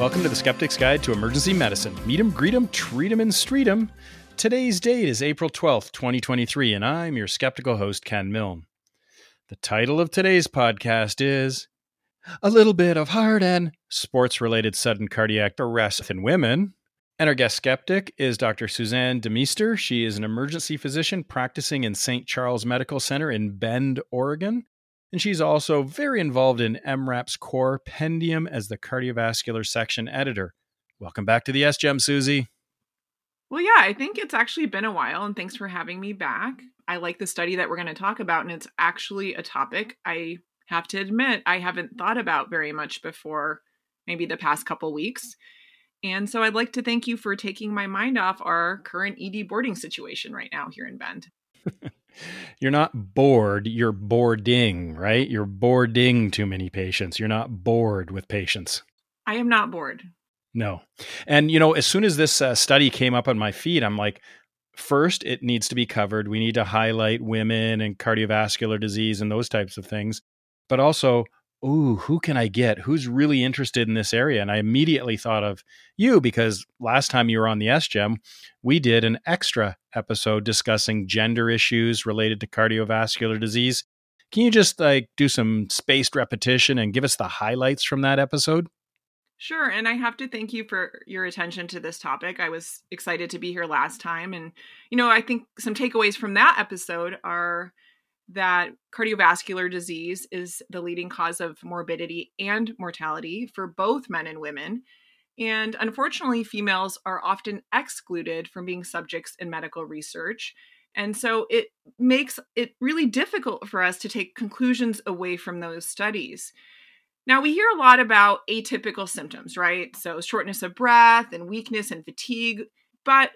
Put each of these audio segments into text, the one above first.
Welcome to the Skeptic's Guide to Emergency Medicine. Meet 'em, greet 'em, treat 'em, and street 'em. Today's date is April 12th, 2023, and I'm your skeptical host, Ken Milne. The title of today's podcast is A Little Bit of Heart and Sports Related Sudden Cardiac Arrest in Women. And our guest skeptic is Dr. Susanne DeMeester. She is an emergency physician practicing in St. Charles Medical Center in Bend, Oregon. And she's also very involved in EM:RAP's CorePendium as the cardiovascular section editor. Welcome back to the SGEM, Susy. Well, yeah, I think it's actually been a while, and thanks for having me back. I like the study that we're going to talk about, and it's actually a topic I have to admit I haven't thought about very much before maybe the past couple weeks. And so I'd like to thank you for taking my mind off our current ED boarding situation right now here in Bend. you're not bored, you're boarding, right? You're boarding too many patients. You're not bored with patients. I am not bored. No. And, you know, as soon as this uh, study came up on my feed, I'm like, first, it needs to be covered. We need to highlight women and cardiovascular disease and those types of things. But also, ooh, who can I get? Who's really interested in this area? And I immediately thought of you because last time you were on the SGEM, we did an extra episode discussing gender issues related to cardiovascular disease. Can you just like do some spaced repetition and give us the highlights from that episode? Sure. And I have to thank you for your attention to this topic. I was excited to be here last time. And, you know, I think some takeaways from that episode are that cardiovascular disease is the leading cause of morbidity and mortality for both men and women. And unfortunately, females are often excluded from being subjects in medical research. And so it makes it really difficult for us to take conclusions away from those studies. Now, we hear a lot about atypical symptoms, right? So, shortness of breath and weakness and fatigue. But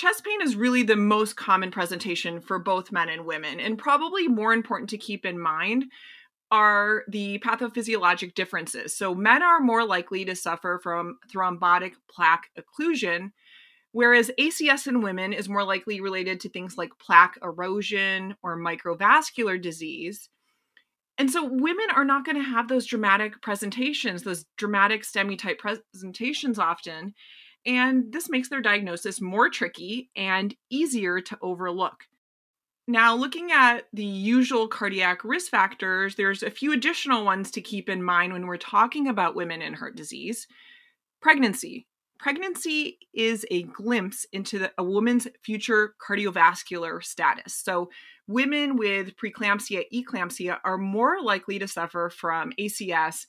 chest pain is really the most common presentation for both men and women. And probably more important to keep in mind are the pathophysiologic differences. So, men are more likely to suffer from thrombotic plaque occlusion, whereas ACS in women is more likely related to things like plaque erosion or microvascular disease. And so, women are not going to have those dramatic presentations, those dramatic STEMI type presentations often. And this makes their diagnosis more tricky and easier to overlook. Now, looking at the usual cardiac risk factors, there's a few additional ones to keep in mind when we're talking about women and heart disease. Pregnancy. Pregnancy is a glimpse into the, a woman's future cardiovascular status. So, women with preeclampsia, eclampsia are more likely to suffer from ACS,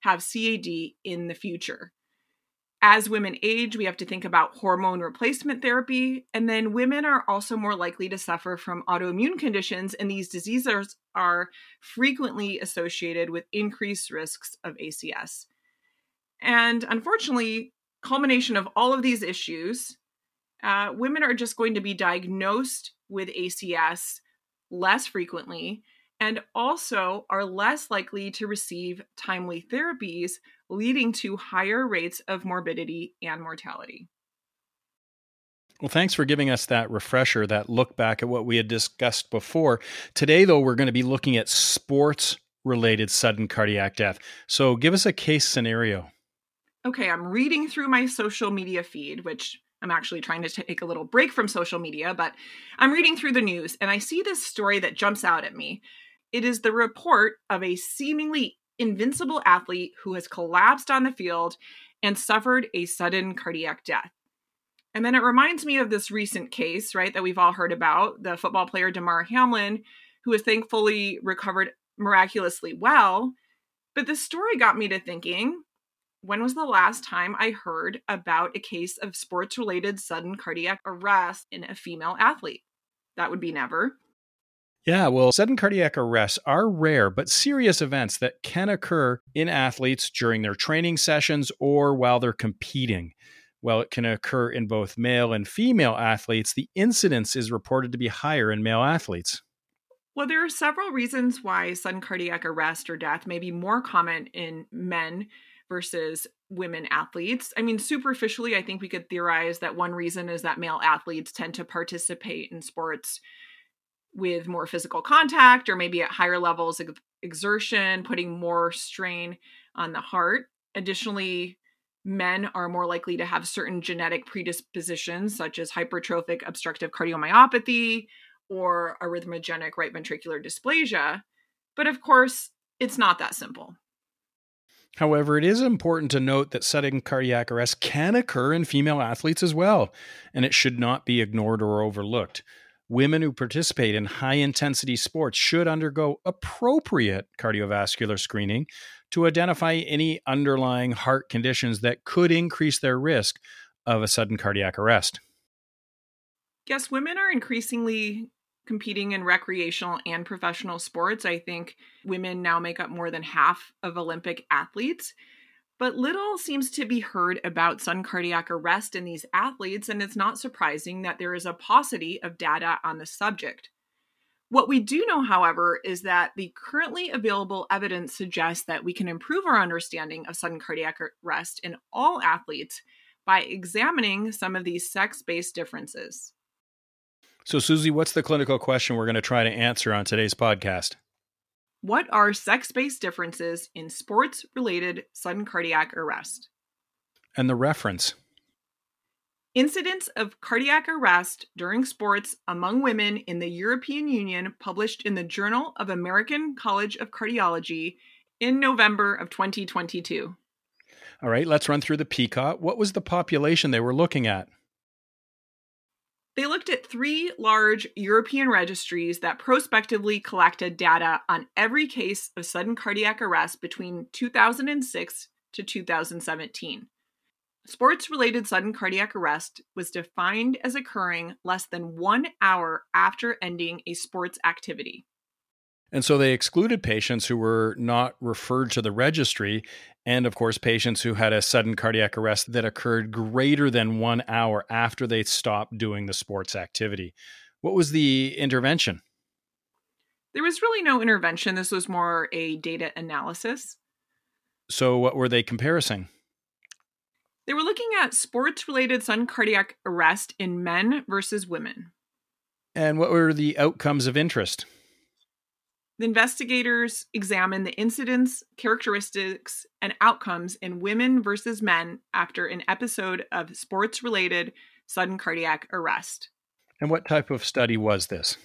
have CAD in the future as women age, we have to think about hormone replacement therapy. And then women are also more likely to suffer from autoimmune conditions, and these diseases are frequently associated with increased risks of ACS. And unfortunately, culmination of all of these issues, uh, women are just going to be diagnosed with ACS less frequently and also are less likely to receive timely therapies, leading to higher rates of morbidity and mortality. Well, thanks for giving us that refresher, that look back at what we had discussed before. Today, though, we're going to be looking at sports related sudden cardiac death. So, give us a case scenario. Okay, I'm reading through my social media feed, which I'm actually trying to take a little break from social media, but I'm reading through the news and I see this story that jumps out at me. It is the report of a seemingly invincible athlete who has collapsed on the field and suffered a sudden cardiac death. And then it reminds me of this recent case, right, that we've all heard about the football player Damar Hamlin, who has thankfully recovered miraculously well. But this story got me to thinking when was the last time I heard about a case of sports related sudden cardiac arrest in a female athlete? That would be never. Yeah, well, sudden cardiac arrests are rare but serious events that can occur in athletes during their training sessions or while they're competing. While it can occur in both male and female athletes, the incidence is reported to be higher in male athletes. Well, there are several reasons why sudden cardiac arrest or death may be more common in men versus women athletes. I mean, superficially, I think we could theorize that one reason is that male athletes tend to participate in sports with more physical contact or maybe at higher levels of exertion, putting more strain on the heart. Additionally, men are more likely to have certain genetic predispositions, such as hypertrophic obstructive cardiomyopathy or arrhythmogenic right ventricular dysplasia. But of course, it's not that simple. However, it is important to note that sudden cardiac arrest can occur in female athletes as well, and it should not be ignored or overlooked. Women who participate in high intensity sports should undergo appropriate cardiovascular screening to identify any underlying heart conditions that could increase their risk of a sudden cardiac arrest. Yes, women are increasingly competing in recreational and professional sports. I think women now make up more than half of Olympic athletes. But little seems to be heard about sudden cardiac arrest in these athletes, and it's not surprising that there is a paucity of data on the subject. What we do know, however, is that the currently available evidence suggests that we can improve our understanding of sudden cardiac arrest in all athletes by examining some of these sex based differences. So, Susy, what's the clinical question we're going to try to answer on today's podcast? What are sex based differences in sports related sudden cardiac arrest? And the reference. Incidents of cardiac arrest during sports among women in the European Union, published in the Journal of American College of Cardiology in November of 2022. All right, let's run through the PCOT. What was the population they were looking at? They looked at three large European registries that prospectively collected data on every case of sudden cardiac arrest between 2006 to 2017. Sports related sudden cardiac arrest was defined as occurring less than one hour after ending a sports activity. And so they excluded patients who were not referred to the registry, and of course, patients who had a sudden cardiac arrest that occurred greater than one hour after they stopped doing the sports activity. What was the intervention? There was really no intervention. This was more a data analysis. So, what were they comparing? They were looking at sports related sudden cardiac arrest in men versus women. And what were the outcomes of interest? The investigators examined the incidence, characteristics, and outcomes in women versus men after an episode of sports related sudden cardiac arrest. And what type of study was this?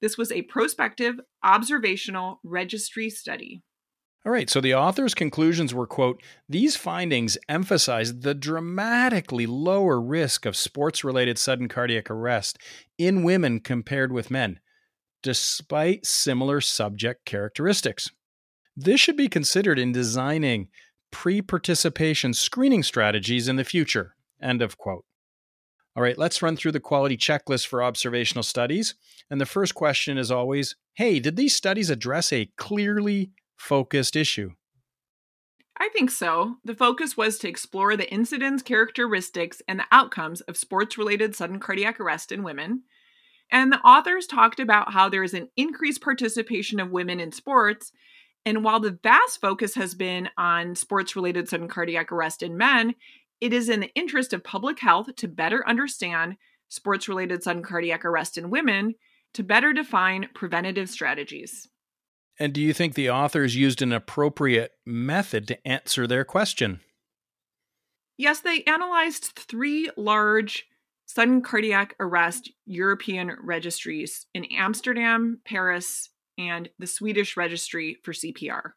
This was a prospective observational registry study. All right, so the author's conclusions were quote, these findings emphasize the dramatically lower risk of sports-related sudden cardiac arrest in women compared with men, despite similar subject characteristics. This should be considered in designing pre-participation screening strategies in the future. End of quote. All right, let's run through the quality checklist for observational studies. And the first question is always Hey, did these studies address a clearly focused issue? I think so. The focus was to explore the incidence, characteristics, and the outcomes of sports related sudden cardiac arrest in women. And the authors talked about how there is an increased participation of women in sports. And while the vast focus has been on sports related sudden cardiac arrest in men, it is in the interest of public health to better understand sports related sudden cardiac arrest in women to better define preventative strategies. And do you think the authors used an appropriate method to answer their question? Yes, they analyzed three large sudden cardiac arrest European registries in Amsterdam, Paris, and the Swedish registry for CPR.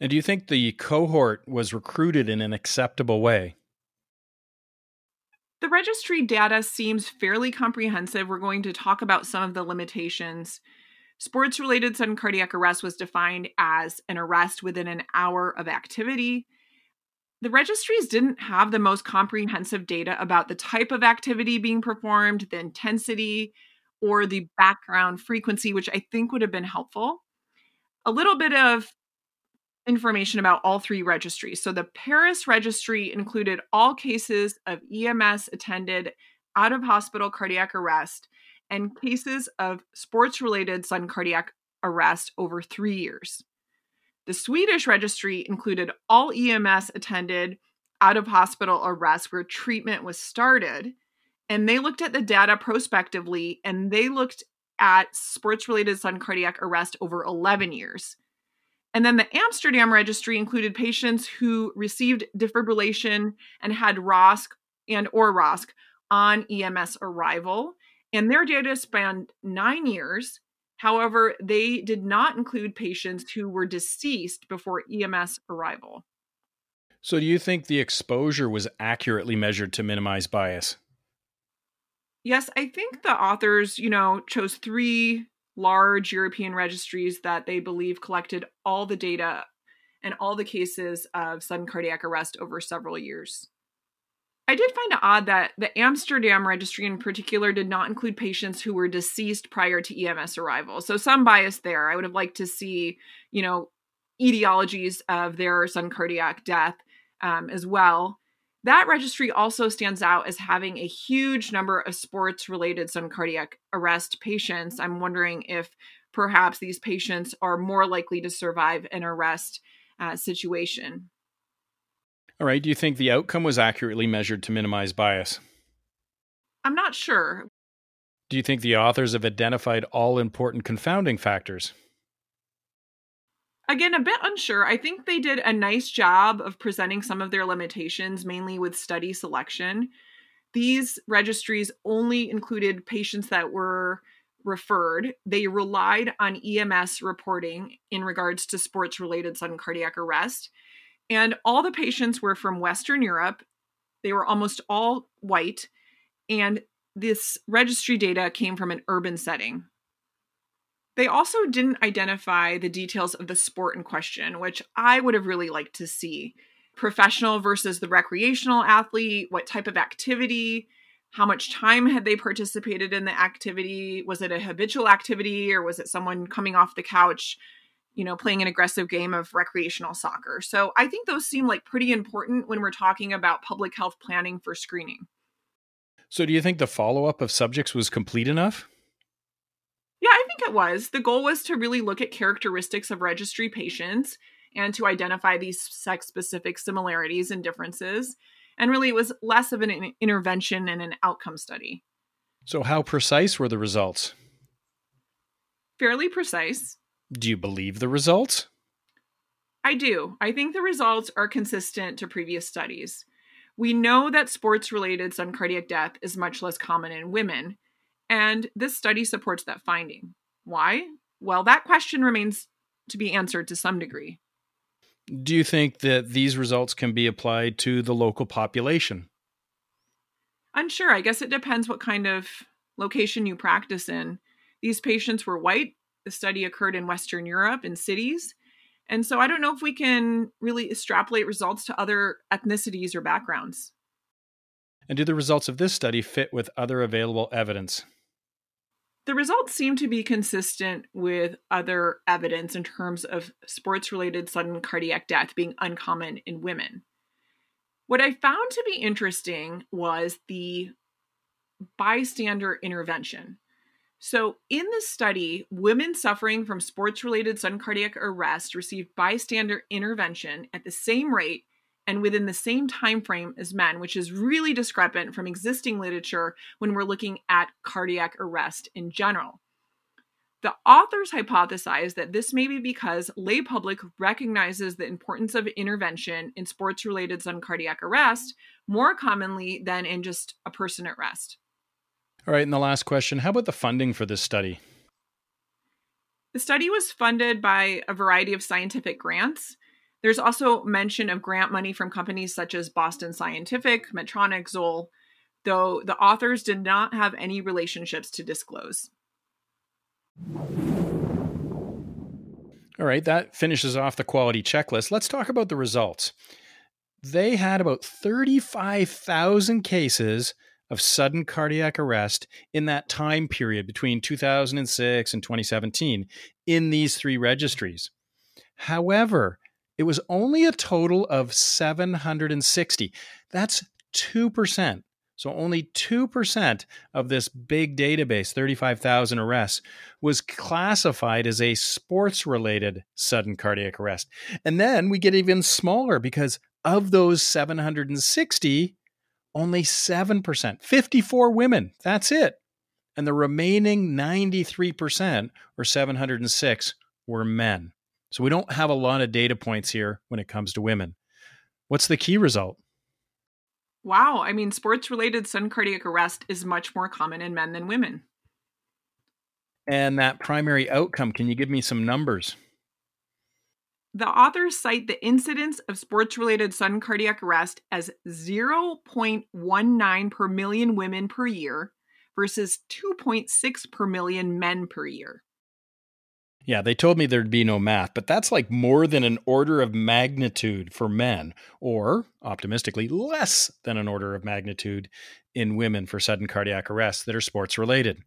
And do you think the cohort was recruited in an acceptable way? The registry data seems fairly comprehensive. We're going to talk about some of the limitations Sports related sudden cardiac arrest was defined as an arrest within an hour of activity. The registries didn't have the most comprehensive data about the type of activity being performed, the intensity, or the background frequency, which I think would have been helpful. A little bit of information about all three registries. So the Paris registry included all cases of EMS attended out of hospital cardiac arrest and cases of sports related sudden cardiac arrest over three years. The Swedish registry included all EMS attended out of hospital arrests where treatment was started. And they looked at the data prospectively and they looked at sports related sudden cardiac arrest over 11 years. And then the Amsterdam registry included patients who received defibrillation and had ROSC and or ROSC on EMS arrival. And their data spanned nine years. However, they did not include patients who were deceased before EMS arrival. So, do you think the exposure was accurately measured to minimize bias? Yes, I think the authors, you know, chose three large European registries that they believe collected all the data and all the cases of sudden cardiac arrest over several years. I did find it odd that the Amsterdam registry in particular did not include patients who were deceased prior to EMS arrival. So some bias there. I would have liked to see, you know, etiologies of their sudden cardiac death um, as well. That registry also stands out as having a huge number of sports related sudden cardiac arrest patients. I'm wondering if perhaps these patients are more likely to survive an arrest uh, situation. All right. Do you think the outcome was accurately measured to minimize bias? I'm not sure. Do you think the authors have identified all important confounding factors? again a bit unsure i think they did a nice job of presenting some of their limitations mainly with study selection these registries only included patients that were referred they relied on ems reporting in regards to sports related sudden cardiac arrest and all the patients were from western europe they were almost all white and this registry data came from an urban setting they also didn't identify the details of the sport in question, which I would have really liked to see. Professional versus the recreational athlete, what type of activity, how much time had they participated in the activity? Was it a habitual activity or was it someone coming off the couch, you know, playing an aggressive game of recreational soccer? So I think those seem like pretty important when we're talking about public health planning for screening. So do you think the follow up of subjects was complete enough? Yeah, I think it was. The goal was to really look at characteristics of registry patients and to identify these sex specific similarities and differences. And really, it was less of an intervention and an outcome study. So, how precise were the results? Fairly precise. Do you believe the results? I do. I think the results are consistent to previous studies. We know that sports related sudden cardiac death is much less common in women, and this study supports that finding. Why? Well, that question remains to be answered to some degree. Do you think that these results can be applied to the local population? Unsure. I guess it depends what kind of location you practice in. These patients were white. The study occurred in Western Europe in cities. And so I don't know if we can really extrapolate results to other ethnicities or backgrounds. And do the results of this study fit with other available evidence? The results seem to be consistent with other evidence in terms of sports related sudden cardiac death being uncommon in women. What I found to be interesting was the bystander intervention. So, in this study, women suffering from sports related sudden cardiac arrest received bystander intervention at the same rate and within the same time frame as men, which is really discrepant from existing literature when we're looking at cardiac arrest in general. The authors hypothesize that this may be because lay public recognizes the importance of intervention in sports related sudden cardiac arrest more commonly than in just a person at rest. All right, and the last question how about the funding for this study? The study was funded by a variety of scientific grants. There's also mention of grant money from companies such as Boston Scientific, Medtronic, Zoll, though the authors did not have any relationships to disclose. All right, that finishes off the quality checklist. Let's talk about the results. They had about 35,000 cases of sudden cardiac arrest in that time period between 2006 and 2017 in these three registries. However, it was only a total of 760. That's 2%. So only 2% of this big database, 35,000 arrests, was classified as a sports related sudden cardiac arrest. And then we get even smaller because of those 760, only 7%, 54 women. That's it. And the remaining 93%, or 706, were men. So we don't have a lot of data points here when it comes to women. What's the key result? Wow. I mean, sports related sudden cardiac arrest is much more common in men than women. And that primary outcome, can you give me some numbers? The authors cite the incidence of sports related sudden cardiac arrest as 0.19 per million women per year versus 2.6 per million men per year. Yeah, they told me there'd be no math, but that's like more than an order of magnitude for men, or optimistically, less than an order of magnitude in women for sudden cardiac arrest that are sports related.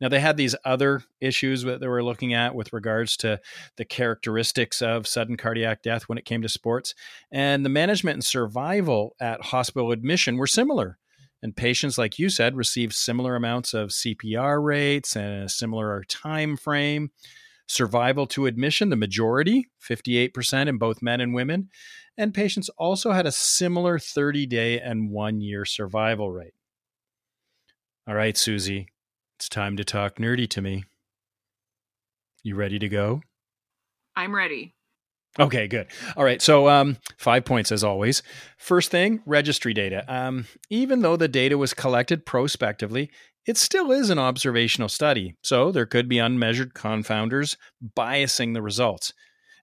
Now, they had these other issues that they were looking at with regards to the characteristics of sudden cardiac death when it came to sports. And the management and survival at hospital admission were similar. And patients, like you said, received similar amounts of CPR rates and a similar time frame. Survival to admission, the majority, 58% in both men and women. And patients also had a similar 30 day and one year survival rate. All right, Susy, it's time to talk nerdy to me. You ready to go? I'm ready. Okay, good. All right. So, um, five points as always. First thing, registry data. Um, even though the data was collected prospectively, it still is an observational study. So, there could be unmeasured confounders biasing the results.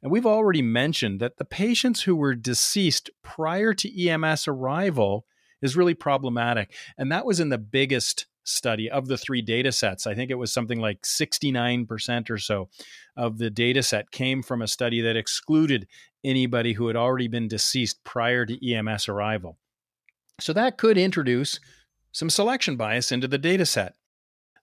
And we've already mentioned that the patients who were deceased prior to EMS arrival is really problematic. And that was in the biggest study of the three data sets. I think it was something like 69% or so of the data set came from a study that excluded anybody who had already been deceased prior to EMS arrival. So that could introduce some selection bias into the data set.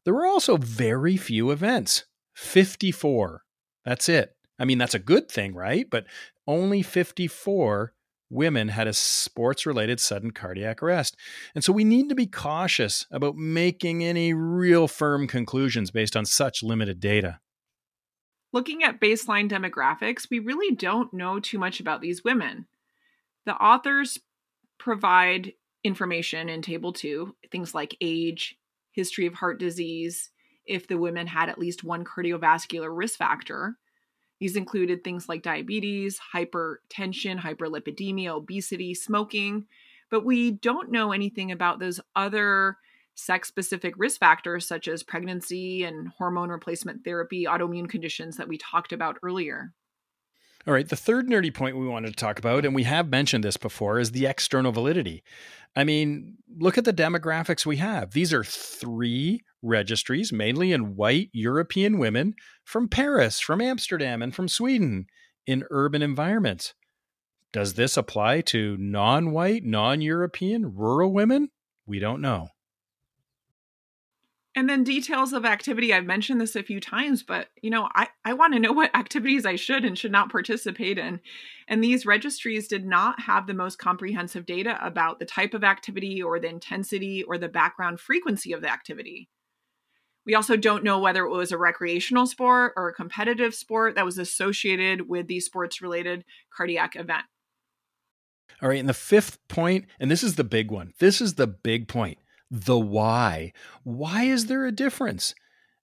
There were also very few events 54. That's it. I mean, that's a good thing, right? But only 54 women had a sports related sudden cardiac arrest. And so we need to be cautious about making any real firm conclusions based on such limited data. Looking at baseline demographics, we really don't know too much about these women. The authors provide information in Table 2, things like age, history of heart disease, if the women had at least one cardiovascular risk factor, these included things like diabetes, hypertension, hyperlipidemia, obesity, smoking, but we don't know anything about those other sex specific risk factors such as pregnancy and hormone replacement therapy, autoimmune conditions that we talked about earlier. All right, the third nerdy point we wanted to talk about, and we have mentioned this before, is the external validity. I mean, look at the demographics we have. These are three registries, mainly in white European women from Paris, from Amsterdam, and from Sweden in urban environments. Does this apply to non white, non European, rural women? We don't know. And then details of activity. I've mentioned this a few times, but you know, I, I want to know what activities I should and should not participate in. And these registries did not have the most comprehensive data about the type of activity or the intensity or the background frequency of the activity. We also don't know whether it was a recreational sport or a competitive sport that was associated with the sports related cardiac event. All right. And the fifth point, and this is the big one, this is the big point the why. Why is there a difference?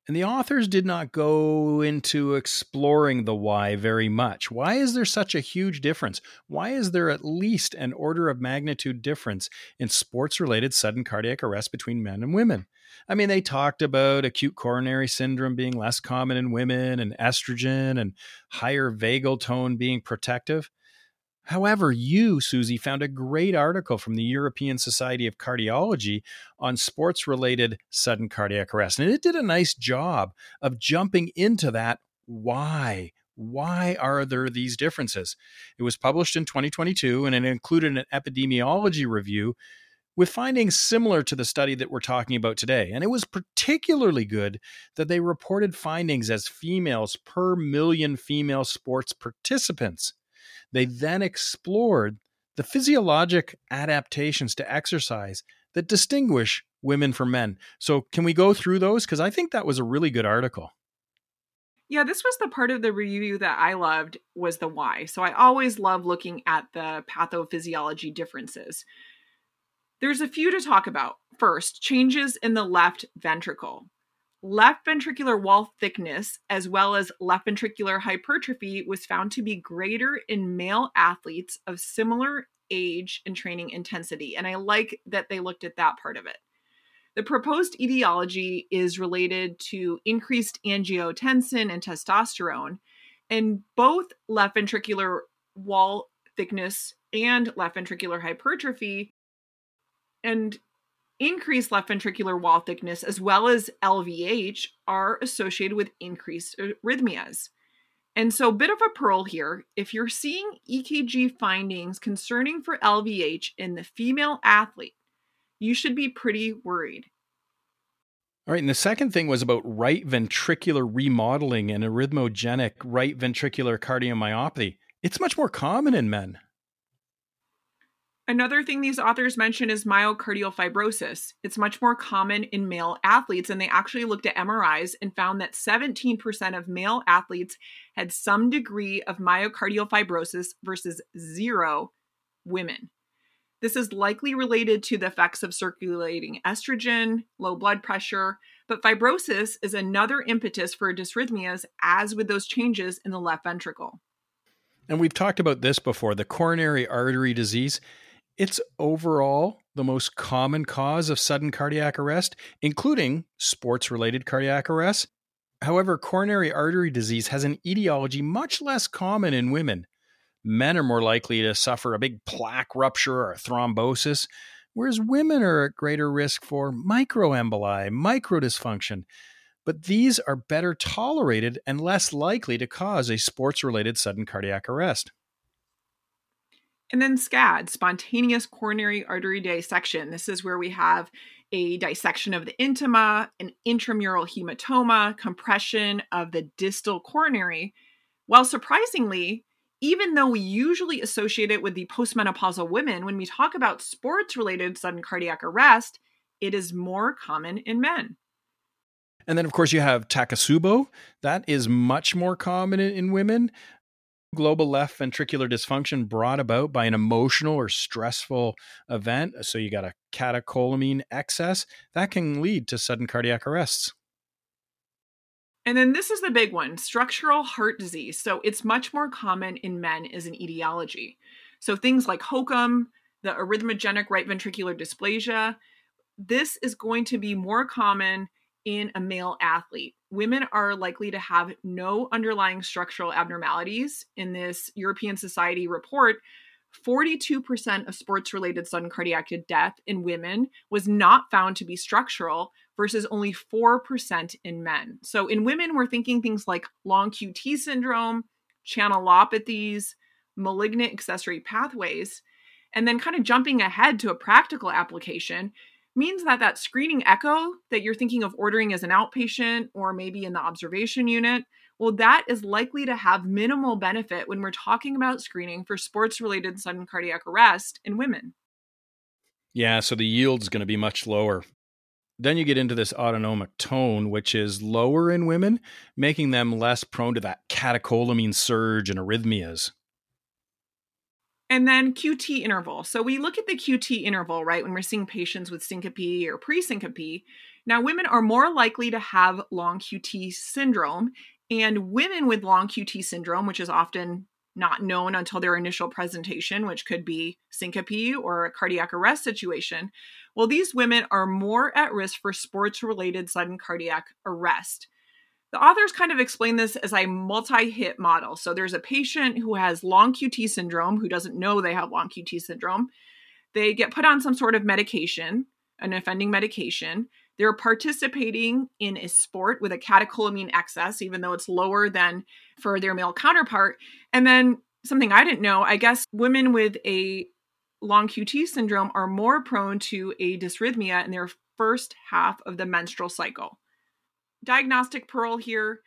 And the authors did not go into exploring the why very much. Why is there such a huge difference? Why is there at least an order of magnitude difference in sports related sudden cardiac arrest between men and women? I mean, they talked about acute coronary syndrome being less common in women and estrogen and higher vagal tone being protective. However, you, Susy, found a great article from the European Society of Cardiology on sports related sudden cardiac arrest. And it did a nice job of jumping into that why. Why are there these differences? It was published in 2022 and it included an epidemiology review with findings similar to the study that we're talking about today. And it was particularly good that they reported findings as females per million female sports participants. They then explored the physiologic adaptations to exercise that distinguish women from men. So, can we go through those? Because I think that was a really good article. Yeah, this was the part of the review that I loved was the why. So I always love looking at the pathophysiology differences. There's a few to talk about. First, changes in the left ventricle. left ventricular wall thickness as well as left ventricular hypertrophy was found to be greater in male athletes of similar age and training intensity. And I like that they looked at that part of it. The proposed etiology is related to increased angiotensin and testosterone, and both left ventricular wall thickness and left ventricular hypertrophy and increased left ventricular wall thickness as well as LVH are associated with increased arrhythmias. And so, bit of a pearl here if you're seeing EKG findings concerning for LVH in the female athlete, you should be pretty worried. All right, and the second thing was about right ventricular remodeling and arrhythmogenic right ventricular cardiomyopathy. It's much more common in men. Another thing these authors mention is myocardial fibrosis. It's much more common in male athletes, and they actually looked at MRIs and found that 17% of male athletes had some degree of myocardial fibrosis versus zero women. This is likely related to the effects of circulating estrogen, low blood pressure, but fibrosis is another impetus for dysrhythmias, as with those changes in the left ventricle. And we've talked about this before the coronary artery disease it's overall the most common cause of sudden cardiac arrest, including sports related cardiac arrest. However, coronary artery disease has an etiology much less common in women. Men are more likely to suffer a big plaque rupture or thrombosis, whereas women are at greater risk for microemboli, microdysfunction. But these are better tolerated and less likely to cause a sports related sudden cardiac arrest. And then SCAD, spontaneous coronary artery dissection. This is where we have a dissection of the intima, an intramural hematoma, compression of the distal coronary. Well, surprisingly, even though we usually associate it with the postmenopausal women, when we talk about sports related sudden cardiac arrest, it is more common in men. And then, of course, you have Takotsubo. That is much more common in, women global left ventricular dysfunction brought about by an emotional or stressful event. So you got a catecholamine excess that can lead to sudden cardiac arrests. And then this is the big one structural heart disease. So it's much more common in men as an etiology. So things like HOCM, the arrhythmogenic right ventricular dysplasia, this is going to be more common in a male athlete. Women are likely to have no underlying structural abnormalities. In this European Society report, 42% of sports related sudden cardiac death in women was not found to be structural versus only 4% in men. So in women, we're thinking things like long QT syndrome, channelopathies, malignant accessory pathways. And then, kind of jumping ahead to a practical application, means that that screening echo that you're thinking of ordering as an outpatient or maybe in the observation unit, well, that is likely to have minimal benefit when we're talking about screening for sports related sudden cardiac arrest in women. Yeah, so the yield's going to be much lower. Then you get into this autonomic tone, which is lower in women, making them less prone to that catecholamine surge and arrhythmias. And then QT interval. So we look at the QT interval, right, when we're seeing patients with syncope or pre syncope. Now, women are more likely to have long QT syndrome, and women with long QT syndrome, which is often not known until their initial presentation, which could be syncope or a cardiac arrest situation, well, these women are more at risk for sports related sudden cardiac arrest. The authors kind of explain this as a multi hit model. So there's a patient who has long QT syndrome who doesn't know they have long QT syndrome. They get put on some sort of medication, an offending medication. They're participating in a sport with a catecholamine excess, even though it's lower than for their male counterpart. And then something I didn't know, I guess women with a long QT syndrome are more prone to a dysrhythmia in their first half of the menstrual cycle diagnostic pearl here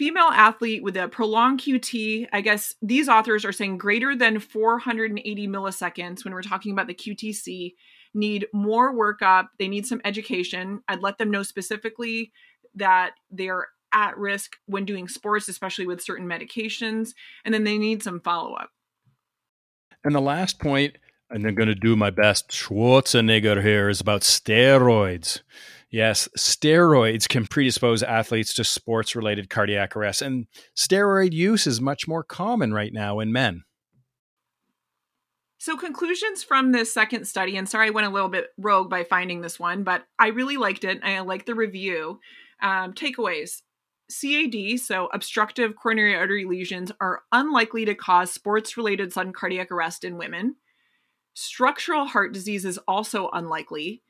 female athlete with a prolonged QT. I guess these authors are saying greater than 480 milliseconds when we're talking about the QTC need more workup. They need some education. I'd let them know specifically that they're at risk when doing sports, especially with certain medications, and then they need some follow up. And the last point, and I'm going to do my best Schwarzenegger here, is about steroids Yes, steroids can predispose athletes to sports related cardiac arrest, and steroid use is much more common right now in men. So, conclusions from this second study, and sorry I went a little bit rogue by finding this one, but I really liked it. and I like the review. Um, takeaways CAD, so obstructive coronary artery lesions, are unlikely to cause sports related sudden cardiac arrest in women. Structural heart disease is also unlikely.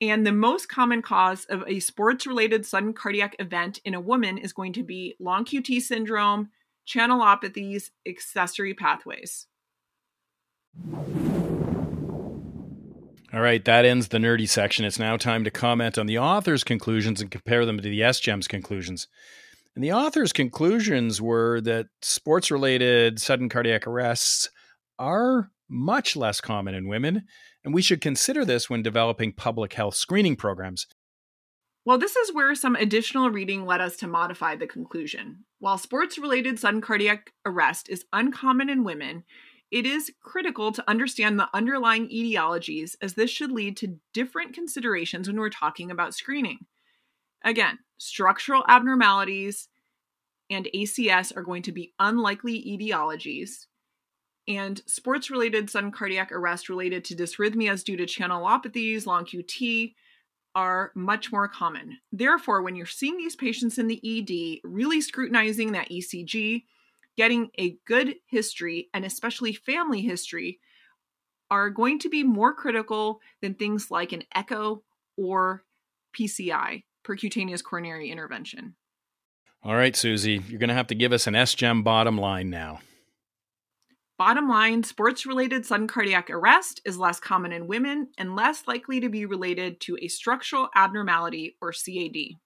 And the most common cause of a sports related sudden cardiac event in a woman is going to be long QT syndrome, channelopathies, accessory pathways. All right, that ends the nerdy section. It's now time to comment on the author's conclusions and compare them to the SGEM's conclusions. And the author's conclusions were that sports related sudden cardiac arrests are much less common in women, and we should consider this when developing public health screening programs. Well, this is where some additional reading led us to modify the conclusion. While sports related sudden cardiac arrest is uncommon in women, it is critical to understand the underlying etiologies, as this should lead to different considerations when we're talking about screening. Again, structural abnormalities and ACS are going to be unlikely etiologies, and sports related sudden cardiac arrest related to dysrhythmias due to channelopathies, long QT, are much more common. Therefore, when you're seeing these patients in the ED, really scrutinizing that ECG, getting a good history and especially family history are going to be more critical than things like an echo or PCI, percutaneous coronary intervention. All right, Susy, you're going to have to give us an SGEM bottom line now. Bottom line sports related sudden cardiac arrest is less common in women and less likely to be related to a structural abnormality or CAD.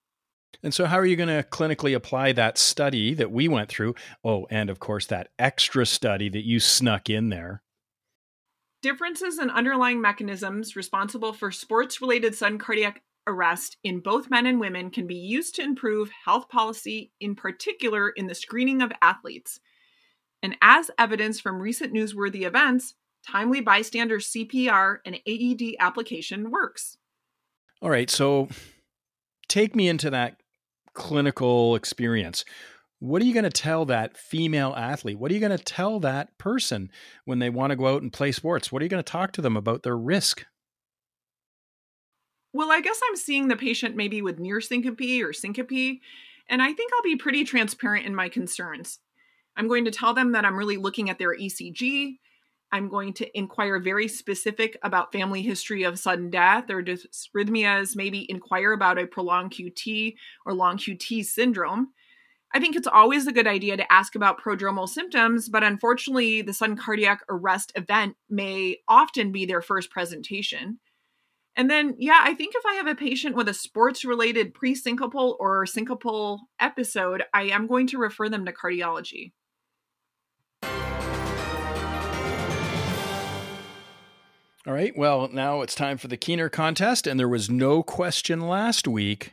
And so, how are you going to clinically apply that study that we went through? Oh, and of course, that extra study that you snuck in there. Differences in underlying mechanisms responsible for sports related sudden cardiac arrest in both men and women can be used to improve health policy, in particular in the screening of athletes. And as evidence from recent newsworthy events, timely bystander CPR and AED application works. All right, so take me into that clinical experience. What are you going to tell that female athlete? What are you going to tell that person when they want to go out and play sports? What are you going to talk to them about their risk? Well, I guess I'm seeing the patient maybe with near syncope or syncope, and I think I'll be pretty transparent in my concerns. I'm going to tell them that I'm really looking at their ECG, I'm going to inquire very specific about family history of sudden death or dysrhythmias, maybe inquire about a prolonged QT or long QT syndrome. I think it's always a good idea to ask about prodromal symptoms, but unfortunately, the sudden cardiac arrest event may often be their first presentation. And then, yeah, I think if I have a patient with a sports related pre syncopal or syncopal episode, I am going to refer them to cardiology. All right. Well, now it's time for the Keener contest, and there was no question last week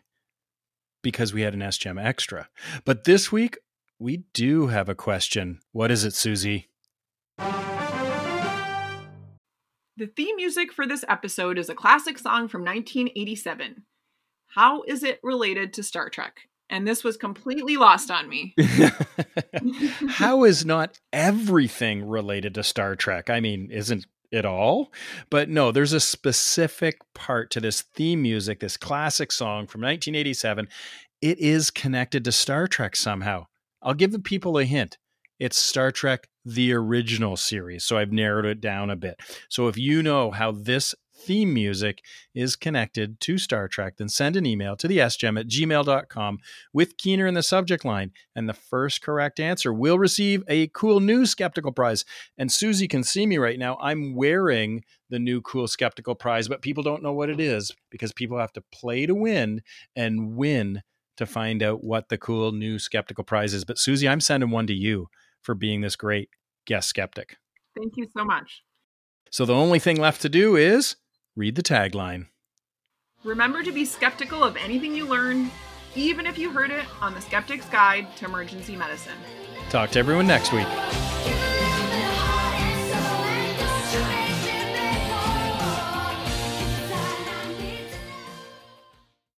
because we had an SGEM extra. But this week, we do have a question. What is it, Susy? The theme music for this episode is a classic song from 1987. How is it related to Star Trek? And this was completely lost on me. How is not everything related to Star Trek? I mean, isn't at all. But no, there's a specific part to this theme music, this classic song from 1987. It is connected to Star Trek somehow. I'll give the people a hint. It's Star Trek the original series. So I've narrowed it down a bit. So if you know how this theme music is connected to Star Trek, then send an email to the sgem at gmail.com with Keener in the subject line. And the first correct answer will receive a cool new skeptical prize. And Susy can see me right now. I'm wearing the new cool skeptical prize, but people don't know what it is because people have to play to win and win to find out what the cool new skeptical prize is. But Susy, I'm sending one to you for being this great guest skeptic. Thank you so much. So the only thing left to do is Read the tagline. Remember to be skeptical of anything you learn, even if you heard it on the Skeptic's Guide to Emergency Medicine. Talk to everyone next week.